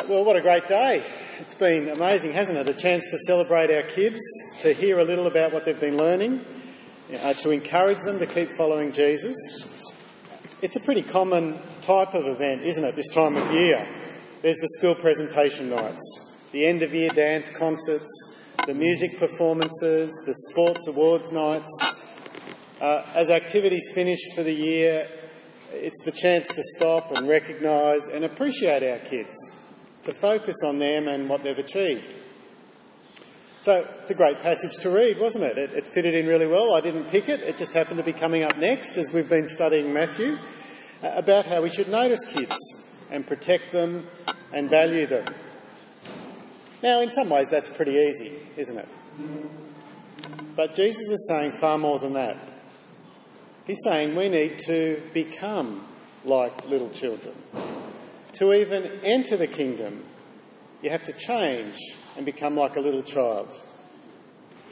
Uh, well, what a great day. It's been amazing, hasn't it? A chance to celebrate our kids, to hear a little about what they've been learning, uh, to encourage them to keep following Jesus. It's a pretty common type of event, isn't it, this time of year? There's the school presentation nights, the end of year dance concerts, the music performances, the sports awards nights. Uh, as activities finish for the year, it's the chance to stop and recognise and appreciate our kids, to focus on them and what they've achieved. So it's a great passage to read, wasn't it? it? It fitted in really well. I didn't pick it, it just happened to be coming up next as we've been studying Matthew uh, about how we should notice kids and protect them and value them. Now, in some ways, that's pretty easy, isn't it? But Jesus is saying far more than that. He's saying we need to become like little children. To even enter the kingdom, you have to change and become like a little child.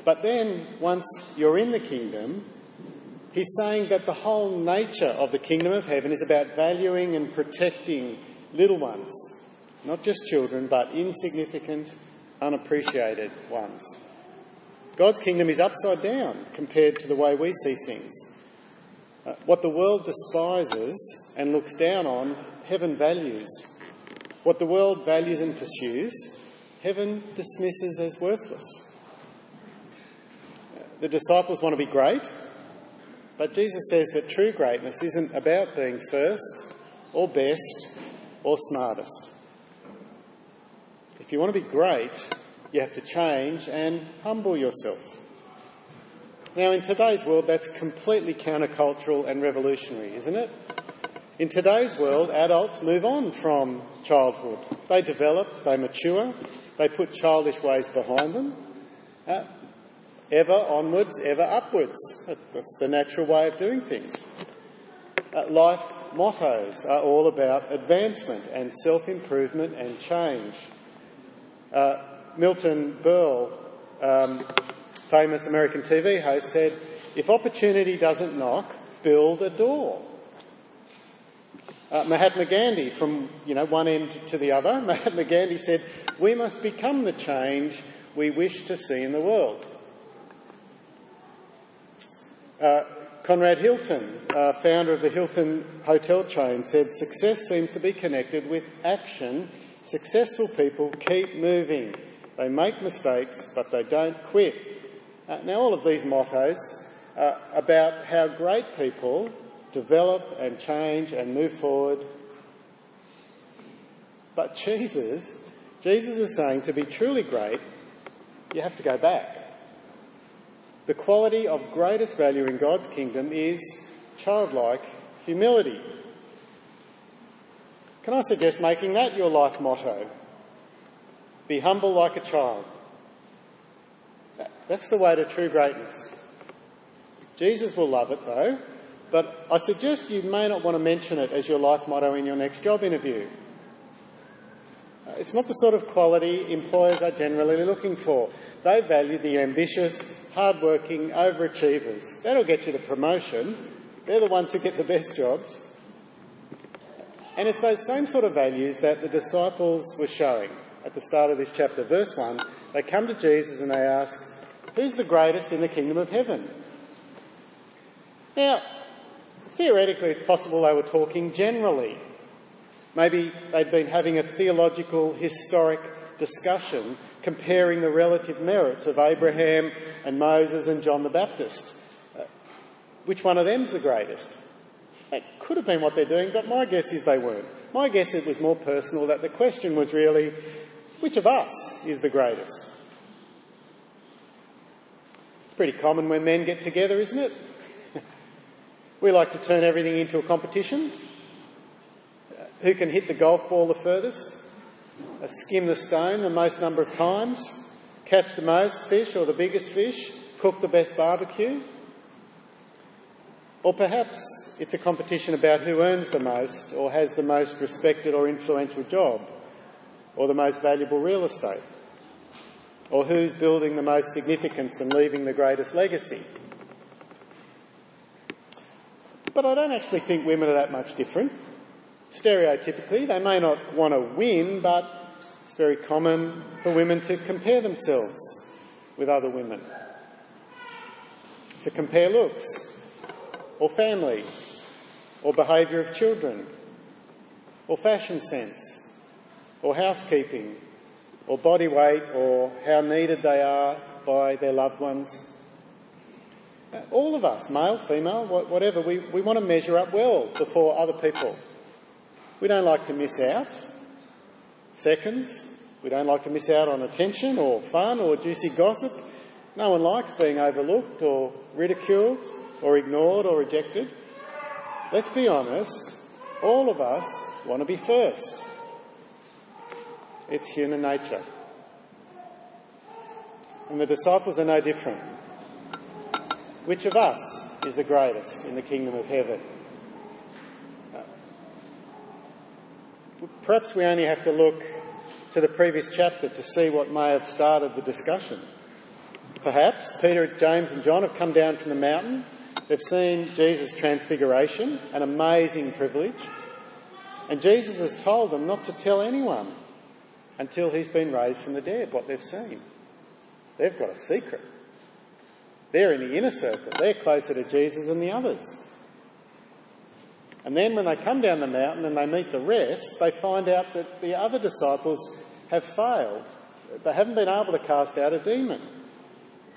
But then, once you're in the kingdom, he's saying that the whole nature of the kingdom of heaven is about valuing and protecting little ones, not just children, but insignificant, unappreciated ones. God's kingdom is upside down compared to the way we see things. Uh, what the world despises and looks down on, heaven values. What the world values and pursues, heaven dismisses as worthless. The disciples want to be great, but Jesus says that true greatness isn't about being first or best or smartest. If you want to be great, you have to change and humble yourself. Now, in today's world, that's completely countercultural and revolutionary, isn't it? In today's world, adults move on from childhood. They develop, they mature, they put childish ways behind them. Uh, ever onwards, ever upwards. That's the natural way of doing things. Uh, life mottos are all about advancement and self improvement and change. Uh, Milton Berle, um, famous American TV host, said, If opportunity doesn't knock, build a door. Uh, Mahatma Gandhi, from you know one end to the other, Mahatma Gandhi said, "We must become the change we wish to see in the world." Uh, Conrad Hilton, uh, founder of the Hilton hotel chain, said, "Success seems to be connected with action. Successful people keep moving. They make mistakes, but they don't quit. Uh, now, all of these mottos are about how great people develop and change and move forward. But Jesus, Jesus is saying to be truly great, you have to go back. The quality of greatest value in God's kingdom is childlike humility. Can I suggest making that your life motto? Be humble like a child. That's the way to true greatness. Jesus will love it though, but I suggest you may not want to mention it as your life motto in your next job interview. Uh, it's not the sort of quality employers are generally looking for. They value the ambitious, hard-working overachievers. That'll get you the promotion. They're the ones who get the best jobs. And it's those same sort of values that the disciples were showing at the start of this chapter, verse 1, they come to Jesus and they ask, Who's the greatest in the kingdom of heaven? Now, theoretically, it's possible they were talking generally. Maybe they'd been having a theological, historic discussion comparing the relative merits of Abraham and Moses and John the Baptist. Uh, which one of them's the greatest? That could have been what they're doing, but my guess is they weren't. My guess it was more personal, that the question was really, which of us is the greatest? It's pretty common when men get together, isn't it? We like to turn everything into a competition. Who can hit the golf ball the furthest? Uh, skim the stone the most number of times? Catch the most fish or the biggest fish? Cook the best barbecue? Or perhaps it's a competition about who earns the most or has the most respected or influential job or the most valuable real estate or who's building the most significance and leaving the greatest legacy. But I don't actually think women are that much different. Stereotypically, they may not want to win, but it's very common for women to compare themselves with other women, to compare looks, or family, or behaviour of children, or fashion sense, or housekeeping, or body weight, or how needed they are by their loved ones. All of us, male, female, whatever, we, we want to measure up well before other people. We don't like to miss out. Seconds, we don't like to miss out on attention or fun or juicy gossip. No one likes being overlooked or ridiculed or ignored or rejected. Let's be honest, all of us want to be first. It's human nature. And the disciples are no different. Which of us is the greatest in the kingdom of heaven? Perhaps we only have to look to the previous chapter to see what may have started the discussion. Perhaps Peter, James, and John have come down from the mountain. They've seen Jesus' transfiguration, an amazing privilege. And Jesus has told them not to tell anyone until he's been raised from the dead what they've seen. They've got a secret. They're in the inner circle. They're closer to Jesus than the others. And then when they come down the mountain and they meet the rest, they find out that the other disciples have failed. They haven't been able to cast out a demon.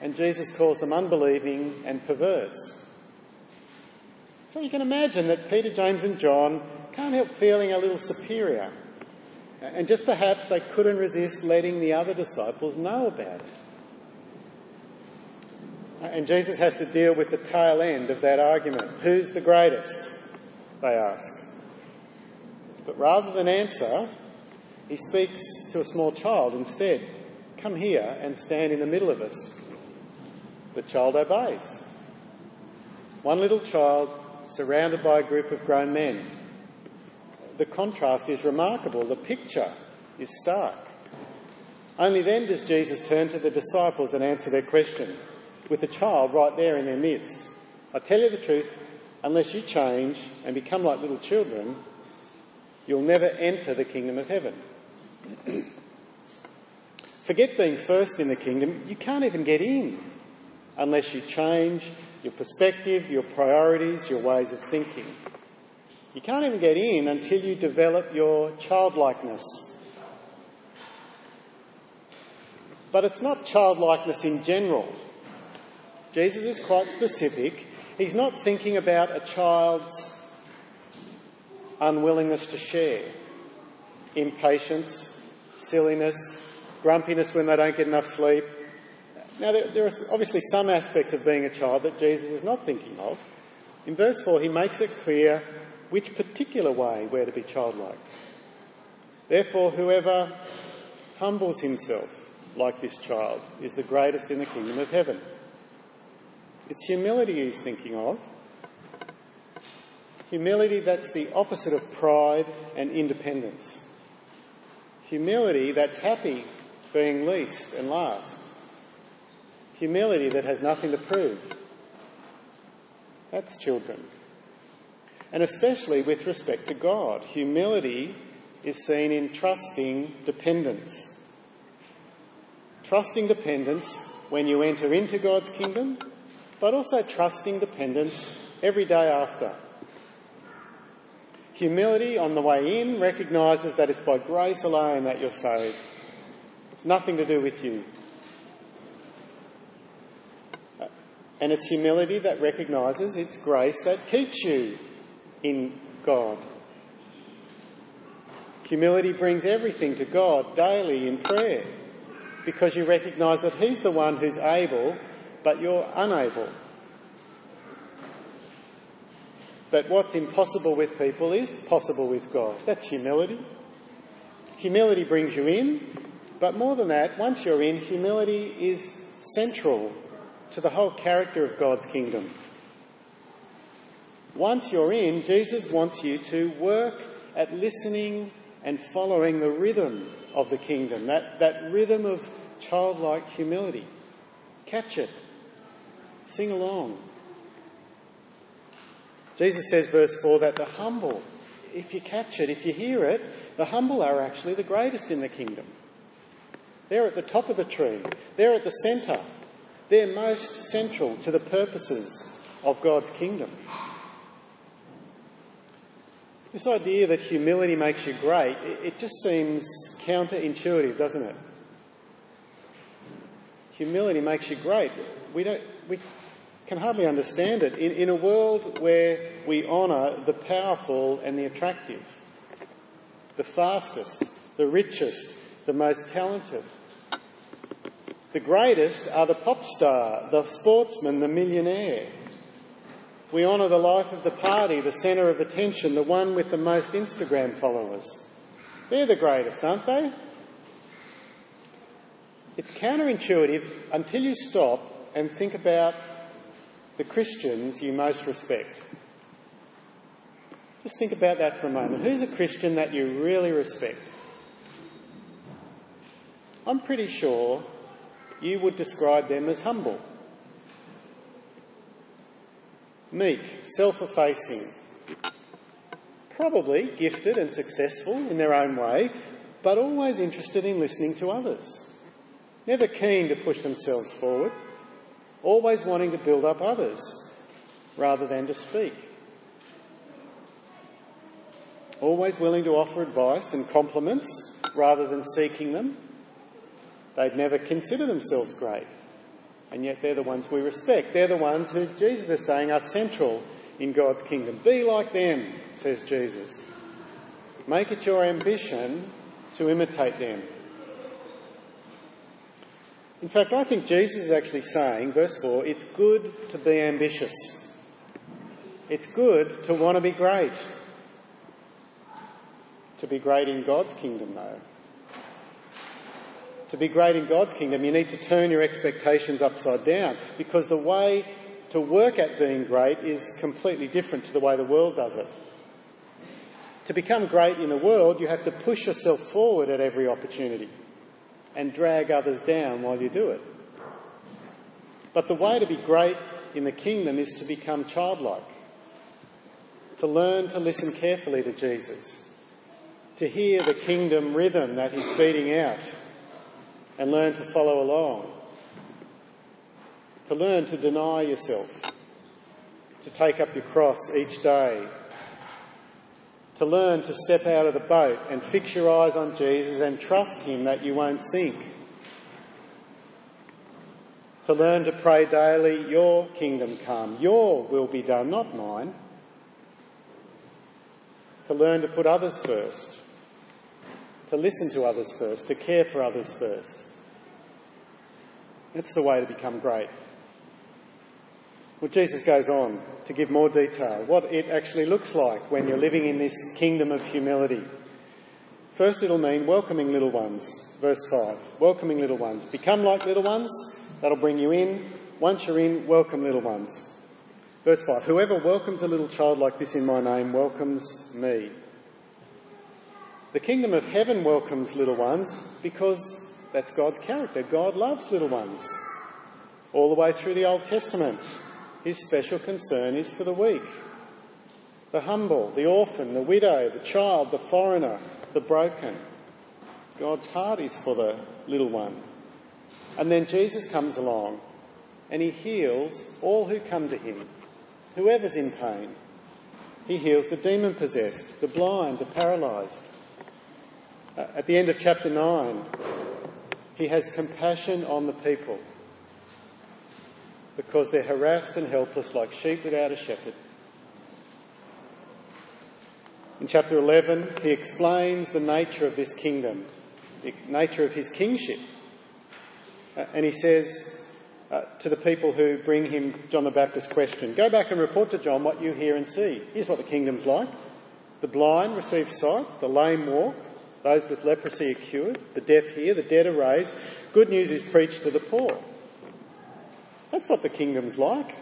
And Jesus calls them unbelieving and perverse. So you can imagine that Peter, James, and John can't help feeling a little superior. And just perhaps they couldn't resist letting the other disciples know about it. And Jesus has to deal with the tail end of that argument. Who's the greatest? They ask. But rather than answer, he speaks to a small child instead. Come here and stand in the middle of us. The child obeys. One little child surrounded by a group of grown men. The contrast is remarkable. The picture is stark. Only then does Jesus turn to the disciples and answer their question with the child right there in their midst. I tell you the truth, unless you change and become like little children, you'll never enter the kingdom of heaven. Forget being first in the kingdom, you can't even get in unless you change your perspective, your priorities, your ways of thinking. You can't even get in until you develop your childlikeness. But it's not childlikeness in general. Jesus is quite specific. He's not thinking about a child's unwillingness to share, impatience, silliness, grumpiness when they don't get enough sleep. Now, there, there, are obviously some aspects of being a child that Jesus is not thinking of. In verse 4, he makes it clear which particular way we're to be childlike. Therefore, whoever humbles himself like this child is the greatest in the kingdom of heaven. It's humility he's thinking of. Humility that's the opposite of pride and independence. Humility that's happy being least and last. Humility that has nothing to prove. That's children. And especially with respect to God. Humility is seen in trusting dependence. Trusting dependence when you enter into God's kingdom but also trusting dependence every day after. Humility on the way in recognises that it's by grace alone that you're saved. It's nothing to do with you. And it's humility that recognises it's grace that keeps you in God. Humility brings everything to God daily in prayer because you recognise that He's the one who's able but you're unable. That what's impossible with people is possible with God. That's humility. Humility brings you in, but more than that, once you're in, humility is central to the whole character of God's kingdom. Once you're in, Jesus wants you to work at listening and following the rhythm of the kingdom, that, that rhythm of childlike humility. Catch it. Sing along. Jesus says, verse 4, that the humble, if you catch it, if you hear it, the humble are actually the greatest in the kingdom. They're at the top of the tree. They're at the centre. They're most central to the purposes of God's kingdom. This idea that humility makes you great, it just seems counterintuitive, doesn't it? Humility makes you great. We, don't, we can hardly understand it. In, in a world where we honour the powerful and the attractive, the fastest, the richest, the most talented, the greatest are the pop star, the sportsman, the millionaire. We honour the life of the party, the centre of attention, the one with the most Instagram followers. They're the greatest, aren't they? It's counterintuitive until you stop and think about the Christians you most respect. Just think about that for a moment. Who's a Christian that you really respect? I'm pretty sure you would describe them as humble, meek, self effacing, probably gifted and successful in their own way, but always interested in listening to others, never keen to push themselves forward, always wanting to build up others rather than to speak. Always willing to offer advice and compliments rather than seeking them They'd never consider themselves great. And yet they're the ones we respect. They're the ones who Jesus is saying are central in God's kingdom. Be like them, says Jesus. Make it your ambition to imitate them. In fact, I think Jesus is actually saying, verse 4, it's good to be ambitious. It's good to want to be great. To be great in God's kingdom, though. To be great in God's kingdom, you need to turn your expectations upside down because the way to work at being great is completely different to the way the world does it. To become great in the world, you have to push yourself forward at every opportunity and drag others down while you do it. But the way to be great in the kingdom is to become childlike, to learn to listen carefully to Jesus, to hear the kingdom rhythm that he's beating out and learn to follow along. To learn to deny yourself, to take up your cross each day, to learn to step out of the boat and fix your eyes on Jesus and trust Him that you won't sink. To learn to pray daily, Your kingdom come, Your will be done, not mine. To learn to put others first, to listen to others first, to care for others first. That's the way to become great. Well, Jesus goes on to give more detail, what it actually looks like when you're living in this kingdom of humility. First, it'll mean welcoming little ones. Verse 5 Welcoming little ones. Become like little ones, that'll bring you in. Once you're in, welcome little ones. Verse 5 Whoever welcomes a little child like this in my name welcomes me. The kingdom of heaven welcomes little ones because that's God's character. God loves little ones. All the way through the Old Testament, his special concern is for the weak, the humble, the orphan, the widow, the child, the foreigner, the broken. God's heart is for the little one. And then Jesus comes along and he heals all who come to him, whoever's in pain. He heals the demon possessed, the blind, the paralysed. Uh, at the end of chapter 9, he has compassion on the people because they're harassed and helpless like sheep without a shepherd. In chapter 11, he explains the nature of this kingdom, the nature of his kingship. Uh, and he says uh, to the people who bring him John the Baptist's question, Go back and report to John what you hear and see. Here's what the kingdom's like. The blind receive sight, the lame walk, those with leprosy are cured, the deaf hear, the dead are raised. Good news is preached to the poor. That's what the kingdom's like.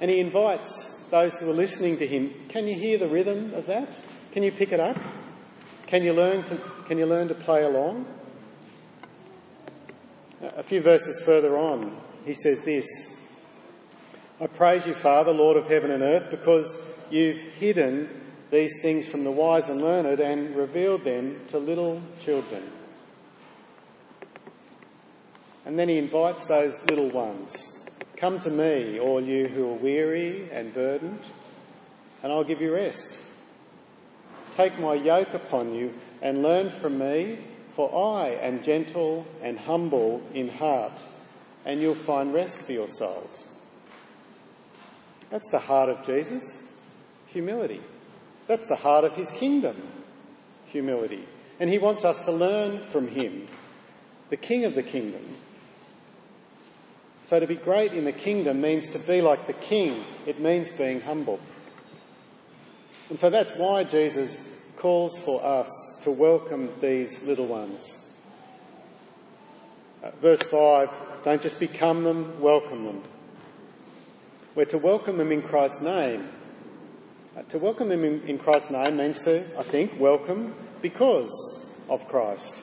And he invites those who are listening to him, can you hear the rhythm of that? Can you pick it up? Can you learn to, can you learn to play along? A few verses further on, he says this I praise you, Father, Lord of heaven and earth, because you've hidden these things from the wise and learned and revealed them to little children. And then he invites those little ones Come to me, all you who are weary and burdened, and I'll give you rest. Take my yoke upon you and learn from me, for I am gentle and humble in heart, and you'll find rest for your souls. That's the heart of Jesus humility. That's the heart of his kingdom humility. And he wants us to learn from him, the king of the kingdom. So to be great in the kingdom means to be like the king, it means being humble. And so that's why Jesus calls for us to welcome these little ones. Uh, verse 5 don't just become them, welcome them. We're to welcome them in Christ's name. Uh, to welcome them in, in Christ's name means to, I think, welcome because of Christ.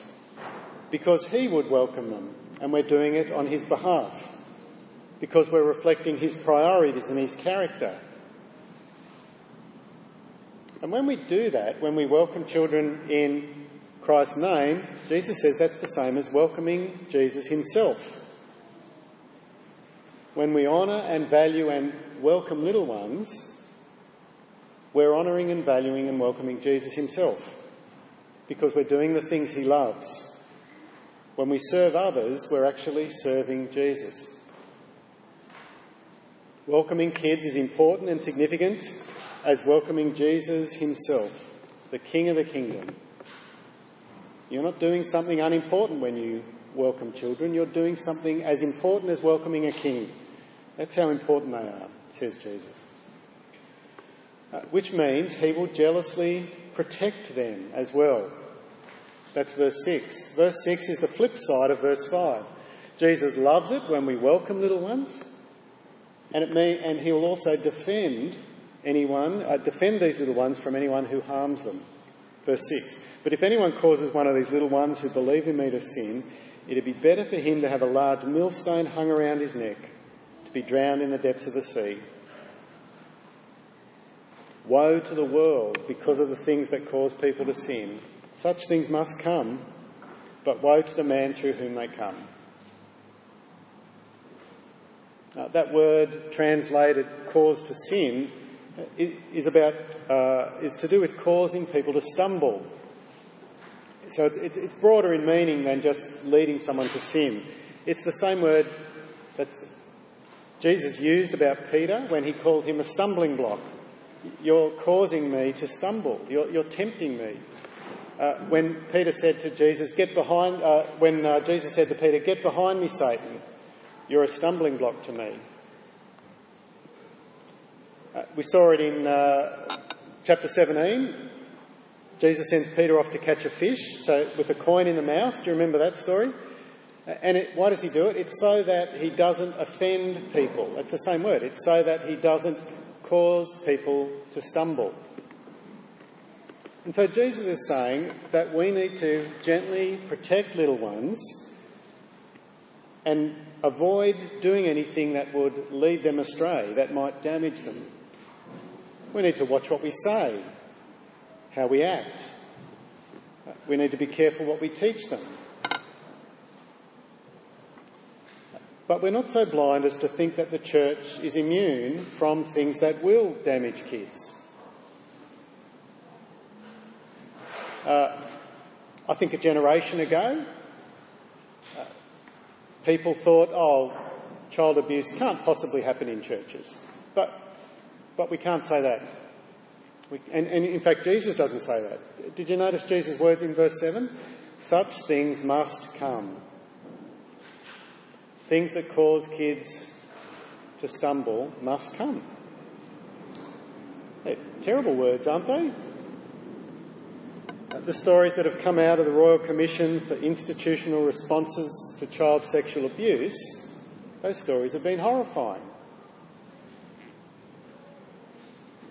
Because He would welcome them, and we're doing it on His behalf because we're reflecting his priorities and his character. And when we do that, when we welcome children in Christ's name, Jesus says that's the same as welcoming Jesus himself. When we honour and value and welcome little ones, we're honouring and valuing and welcoming Jesus himself because we're doing the things he loves. When we serve others, we're actually serving Jesus. Welcoming kids is important and significant as welcoming Jesus himself, the King of the kingdom. You're not doing something unimportant when you welcome children, you're doing something as important as welcoming a king. That's how important they are, says Jesus. Uh, which means he will jealously protect them as well. That's verse 6. Verse 6 is the flip side of verse 5. Jesus loves it when we welcome little ones. And, it may, and he will also defend anyone, uh, defend these little ones from anyone who harms them. Verse 6. But if anyone causes one of these little ones who believe in me to sin, it'd be better for him to have a large millstone hung around his neck, to be drowned in the depths of the sea. Woe to the world because of the things that cause people to sin. Such things must come, but woe to the man through whom they come. Uh, that word translated cause to sin is about uh, is to do with causing people to stumble. So it's, it's, broader in meaning than just leading someone to sin. It's the same word that Jesus used about Peter when he called him a stumbling block. You're causing me to stumble. You're, you're tempting me. Uh, when Peter said to Jesus, "Get behind," uh, when uh, Jesus said to Peter, "Get behind me, Satan," You're a stumbling block to me. Uh, we saw it in uh, chapter 17. Jesus sends Peter off to catch a fish, so with a coin in the mouth. Do you remember that story? Uh, and it, why does he do it? It's so that he doesn't offend people. It's the same word. It's so that he doesn't cause people to stumble. And so Jesus is saying that we need to gently protect little ones and avoid doing anything that would lead them astray, that might damage them. We need to watch what we say, how we act. We need to be careful what we teach them. But we're not so blind as to think that the church is immune from things that will damage kids. Uh, I think a generation ago, people thought, oh, child abuse can't possibly happen in churches. But, but we can't say that. We, and, and in fact, Jesus doesn't say that. Did you notice Jesus' words in verse 7? Such things must come. Things that cause kids to stumble must come. They're terrible words, aren't they? The stories that have come out of the Royal Commission for Institutional Responses to Child Sexual Abuse, those stories have been horrifying.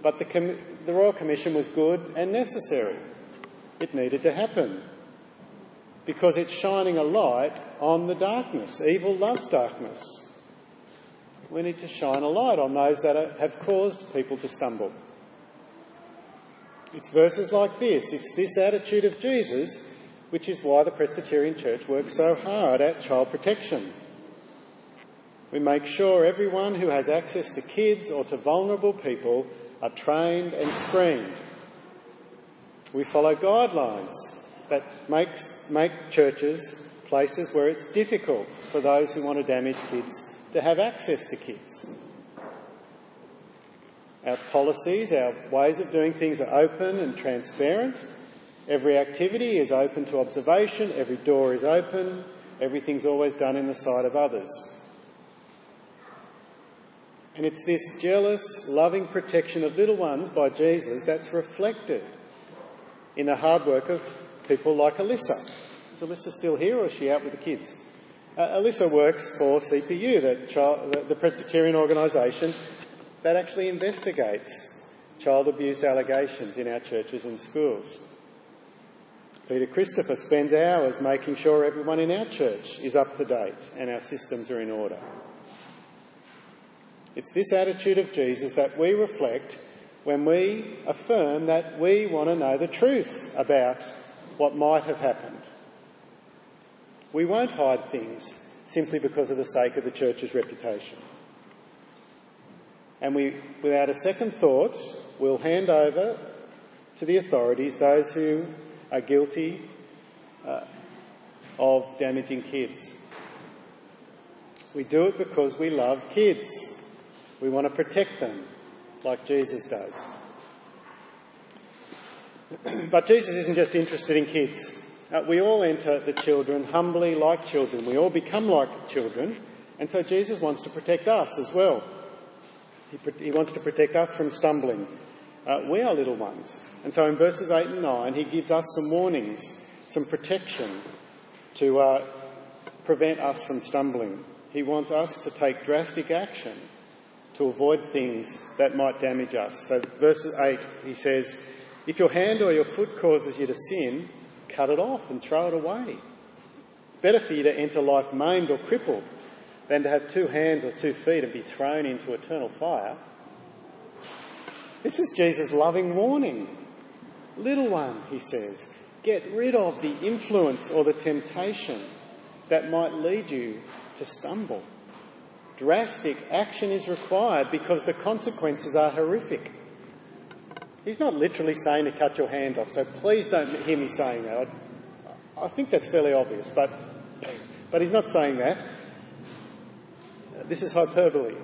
But the, Com- the Royal Commission was good and necessary. It needed to happen because it's shining a light on the darkness. Evil loves darkness. We need to shine a light on those that are, have caused people to stumble. It's verses like this, it's this attitude of Jesus which is why the Presbyterian Church works so hard at child protection. We make sure everyone who has access to kids or to vulnerable people are trained and screened. We follow guidelines that makes, make churches places where it's difficult for those who want to damage kids to have access to kids. Our policies, our ways of doing things are open and transparent. Every activity is open to observation, every door is open, everything's always done in the sight of others. And it's this jealous, loving protection of little ones by Jesus that's reflected in the hard work of people like Alyssa. Is Alyssa still here or is she out with the kids? Uh, Alyssa works for CPU, the, child, the, the Presbyterian organisation that actually investigates child abuse allegations in our churches and schools. Peter Christopher spends hours making sure everyone in our church is up to date and our systems are in order. It's this attitude of Jesus that we reflect when we affirm that we want to know the truth about what might have happened. We won't hide things simply because of the sake of the church's reputation. And we, without a second thought, will hand over to the authorities those who are guilty uh, of damaging kids. We do it because we love kids. We want to protect them like Jesus does. but Jesus isn't just interested in kids. Uh, we all enter the children humbly like children. We all become like children. And so Jesus wants to protect us as well. He, he wants to protect us from stumbling. Uh, we are little ones. And so in verses 8 and 9, he gives us some warnings, some protection to uh, prevent us from stumbling. He wants us to take drastic action to avoid things that might damage us. So, verse 8, he says, If your hand or your foot causes you to sin, cut it off and throw it away. It's better for you to enter life maimed or crippled than to have two hands or two feet and be thrown into eternal fire. This is Jesus' loving warning. Little one, he says, get rid of the influence or the temptation that might lead you to stumble. Drastic action is required because the consequences are horrific. He's not literally saying to cut your hand off, so please don't hear me saying that. I, I think that's fairly obvious, but, but he's not saying that. This is hyperbole.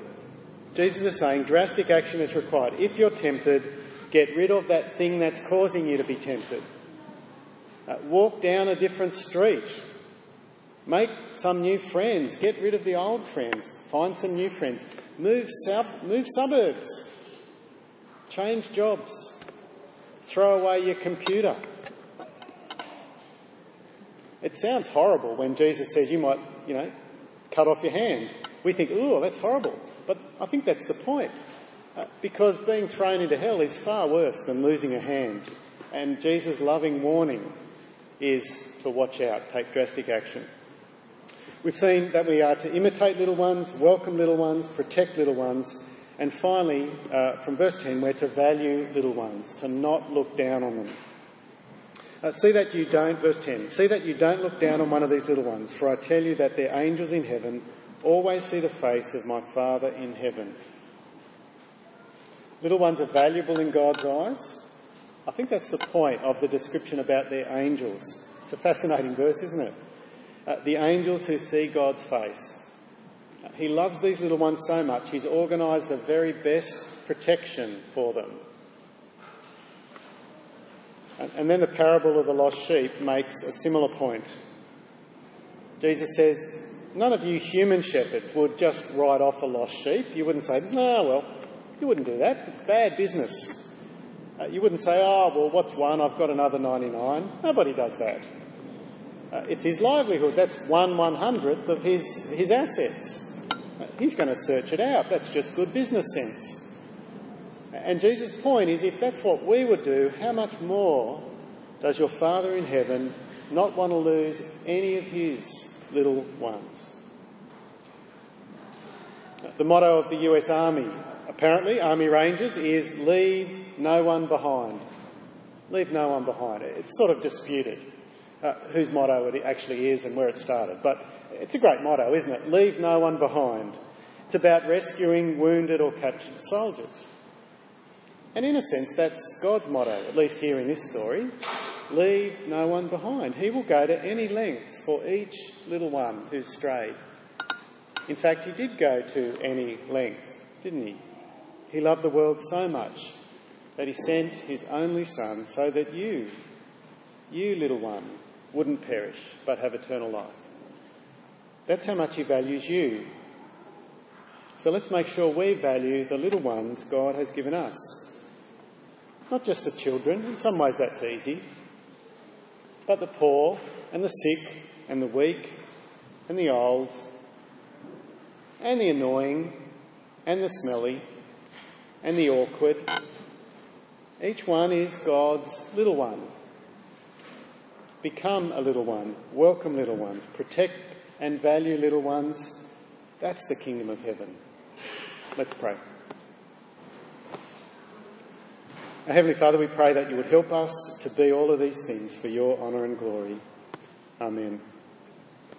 Jesus is saying drastic action is required. If you're tempted, get rid of that thing that's causing you to be tempted. Uh, walk down a different street. Make some new friends. Get rid of the old friends. Find some new friends. Move south, move suburbs. Change jobs. Throw away your computer. It sounds horrible when Jesus says you might, you know, cut off your hand. We think, oh, that's horrible. But I think that's the point. Uh, because being thrown into hell is far worse than losing a hand. And Jesus' loving warning is to watch out, take drastic action. We've seen that we are to imitate little ones, welcome little ones, protect little ones, and finally, uh, from verse 10, we're to value little ones, to not look down on them. Uh, see that you don't, verse 10, see that you don't look down on one of these little ones, for I tell you that their angels in heaven always see the face of my Father in heaven. Little ones are valuable in God's eyes. I think that's the point of the description about their angels. It's a fascinating verse, isn't it? Uh, the angels who see God's face. He loves these little ones so much, he's organised the very best protection for them. And, then the parable of the lost sheep makes a similar point. Jesus says, None of you human shepherds would just write off a lost sheep. You wouldn't say, oh, well, you wouldn't do that. It's bad business. Uh, you wouldn't say, oh, well, what's one? I've got another 99. Nobody does that. Uh, it's his livelihood. That's one one hundredth of his, his assets. Uh, he's going to search it out. That's just good business sense. And Jesus' point is if that's what we would do, how much more does your Father in heaven not want to lose any of his little ones. The motto of the US Army, apparently, Army Rangers, is leave no one behind. Leave no one behind. It's sort of disputed uh, whose motto it actually is and where it started, but it's a great motto, isn't it? Leave no one behind. It's about rescuing wounded or captured soldiers. And in a sense, that's God's motto, at least here in this story. Leave no one behind. He will go to any lengths for each little one who's strayed. In fact, he did go to any length, didn't he? He loved the world so much that he sent his only son so that you, you little one, wouldn't perish but have eternal life. That's how much he values you. So let's make sure we value the little ones God has given us. Not just the children, in some ways that's easy, but the poor and the sick and the weak and the old and the annoying and the smelly and the awkward. Each one is God's little one. Become a little one. Welcome little ones. Protect and value little ones. That's the kingdom of heaven. Let's pray. Our Heavenly Father, we pray that you would help us to be all of these things for your honour and glory. Amen.